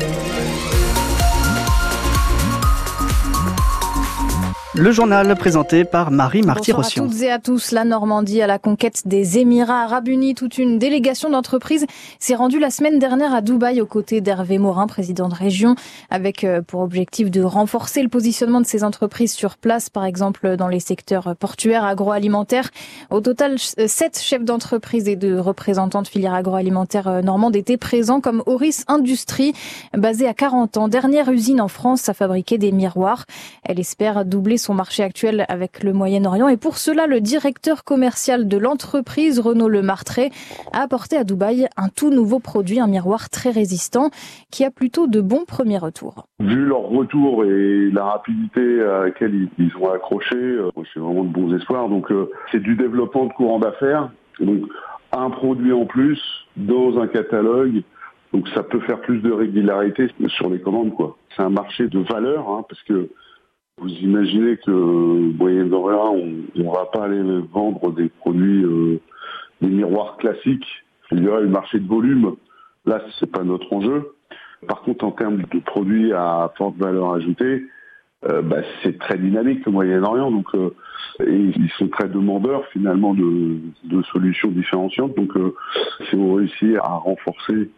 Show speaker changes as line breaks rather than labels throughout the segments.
Thank you. Le journal présenté par Marie marty
Bonsoir à toutes et à tous. La Normandie à la conquête des Émirats Arabes Unis. Toute une délégation d'entreprises s'est rendue la semaine dernière à Dubaï aux côtés d'Hervé Morin, président de région, avec euh, pour objectif de renforcer le positionnement de ces entreprises sur place, par exemple dans les secteurs portuaires, agroalimentaires. Au total, euh, sept chefs d'entreprise et de représentants de filières agroalimentaires euh, normandes étaient présents, comme Horis Industrie, basée à 40 ans, dernière usine en France à fabriquer des miroirs. Elle espère doubler son marché actuel avec le Moyen-Orient. Et pour cela, le directeur commercial de l'entreprise, Renaud Lemartré, a apporté à Dubaï un tout nouveau produit, un miroir très résistant, qui a plutôt de bons premiers retours.
Vu leur retour et la rapidité à laquelle ils ont accroché, euh, c'est vraiment de bons espoirs. Donc euh, c'est du développement de courant d'affaires. Donc un produit en plus dans un catalogue donc ça peut faire plus de régularité sur les commandes, quoi. C'est un marché de valeur, hein, parce que vous imaginez que Moyen-Orient, on ne va pas aller vendre des produits, euh, des miroirs classiques. Il y aura le marché de volume. Là, c'est pas notre enjeu. Par contre, en termes de produits à forte valeur ajoutée, euh, bah, c'est très dynamique le Moyen-Orient. Donc, euh, ils sont très demandeurs finalement de, de solutions différenciantes. Donc, si on réussit à renforcer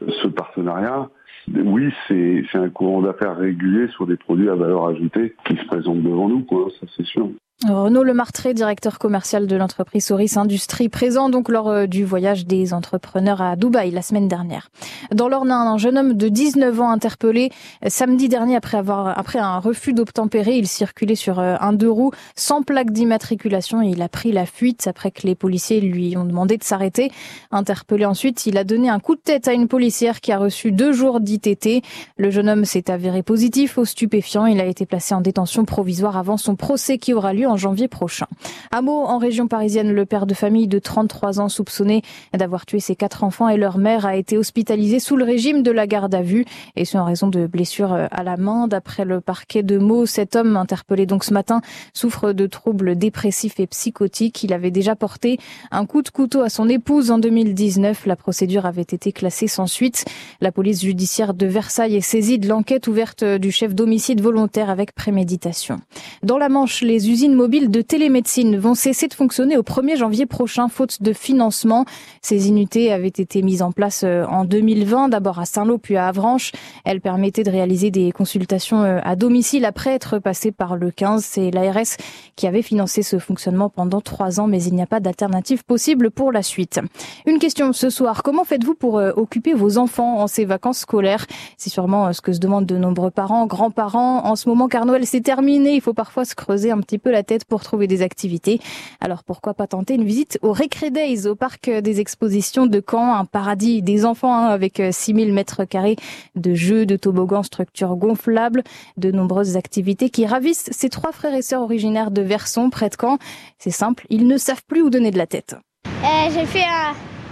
ce partenariat, oui, c'est un courant d'affaires régulier sur des produits à valeur ajoutée qui se présentent devant nous, quoi, ça c'est sûr.
Renaud Lemartré, directeur commercial de l'entreprise Soris Industrie, présent donc lors euh, du voyage des entrepreneurs à Dubaï la semaine dernière. Dans l'Orne, un jeune homme de 19 ans interpellé euh, samedi dernier après avoir après un refus d'obtempérer. Il circulait sur euh, un deux roues sans plaque d'immatriculation et il a pris la fuite après que les policiers lui ont demandé de s'arrêter. Interpellé ensuite, il a donné un coup de tête à une policière qui a reçu deux jours d'ITT. Le jeune homme s'est avéré positif au stupéfiant. Il a été placé en détention provisoire avant son procès qui aura lieu janvier prochain. À Meaux, en région parisienne, le père de famille de 33 ans soupçonné d'avoir tué ses quatre enfants et leur mère a été hospitalisé sous le régime de la garde à vue et ce en raison de blessures à la main. D'après le parquet de Meaux, cet homme interpellé donc ce matin souffre de troubles dépressifs et psychotiques. Il avait déjà porté un coup de couteau à son épouse en 2019. La procédure avait été classée sans suite. La police judiciaire de Versailles est saisie de l'enquête ouverte du chef d'homicide volontaire avec préméditation. Dans la Manche, les usines mobiles de télémédecine vont cesser de fonctionner au 1er janvier prochain, faute de financement. Ces unités avaient été mises en place euh, en 2020, d'abord à Saint-Lô puis à Avranches. Elles permettaient de réaliser des consultations euh, à domicile après être passées par le 15. C'est l'ARS qui avait financé ce fonctionnement pendant trois ans, mais il n'y a pas d'alternative possible pour la suite. Une question ce soir, comment faites-vous pour euh, occuper vos enfants en ces vacances scolaires? C'est sûrement ce que se demandent de nombreux parents, grands-parents. En ce moment, car Noël s'est terminé, il faut parfois se creuser un petit peu la tête pour trouver des activités. Alors pourquoi pas tenter une visite au Recre Days, au parc des expositions de Caen, un paradis des enfants hein, avec 6000 euh, mètres carrés de jeux, de toboggans, structures gonflables, de nombreuses activités qui ravissent ces trois frères et sœurs originaires de Verson, près de Caen. C'est simple, ils ne savent plus où donner de la tête.
Euh, j'ai fait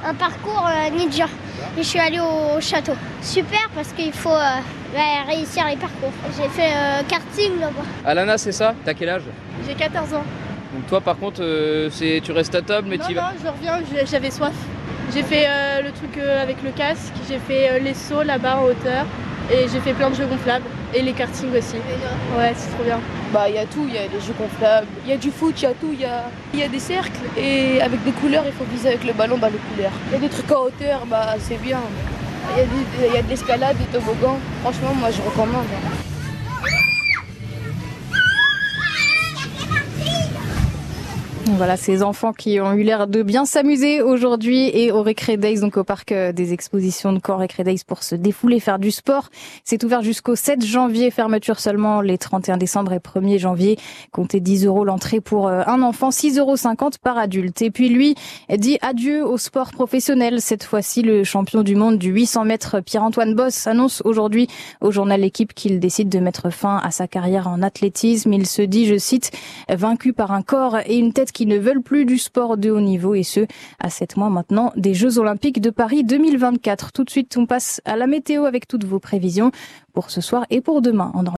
un, parcours euh, ninja et je suis allée au château. Super parce qu'il faut réussir les parcours. J'ai fait karting là-bas.
Alana, c'est ça? T'as quel âge?
J'ai 14 ans.
Donc toi par contre, euh, c'est tu restes à table mais tu
vas... Non, je reviens, j'avais soif. J'ai fait euh, le truc euh, avec le casque, j'ai fait les sauts là-bas en hauteur et j'ai fait plein de jeux gonflables et les kartings aussi. Ouais, c'est trop bien.
Bah il y a tout, il y a des jeux gonflables, il y a du foot, il y a tout, il y a, y a des cercles et avec des couleurs, il faut viser avec le ballon bah, les couleurs. Il y a des trucs en hauteur, bah c'est bien. Il y, a de l'escalade, des toboggans. Franchement, moi je recommande.
Voilà ces enfants qui ont eu l'air de bien s'amuser aujourd'hui et au Recre Days, donc au parc euh, des expositions de Caen Recre Days pour se défouler, faire du sport. C'est ouvert jusqu'au 7 janvier, fermeture seulement les 31 décembre et 1er janvier. Comptez 10 euros l'entrée pour euh, un enfant, 6,50 euros par adulte. Et puis lui dit adieu au sport professionnel. Cette fois-ci, le champion du monde du 800 mètres Pierre-Antoine Boss annonce aujourd'hui au journal L'équipe qu'il décide de mettre fin à sa carrière en athlétisme. Il se dit, je cite, vaincu par un corps et une tête qui qui ne veulent plus du sport de haut niveau et ce, à sept mois maintenant des Jeux Olympiques de Paris 2024. Tout de suite, on passe à la météo avec toutes vos prévisions pour ce soir et pour demain.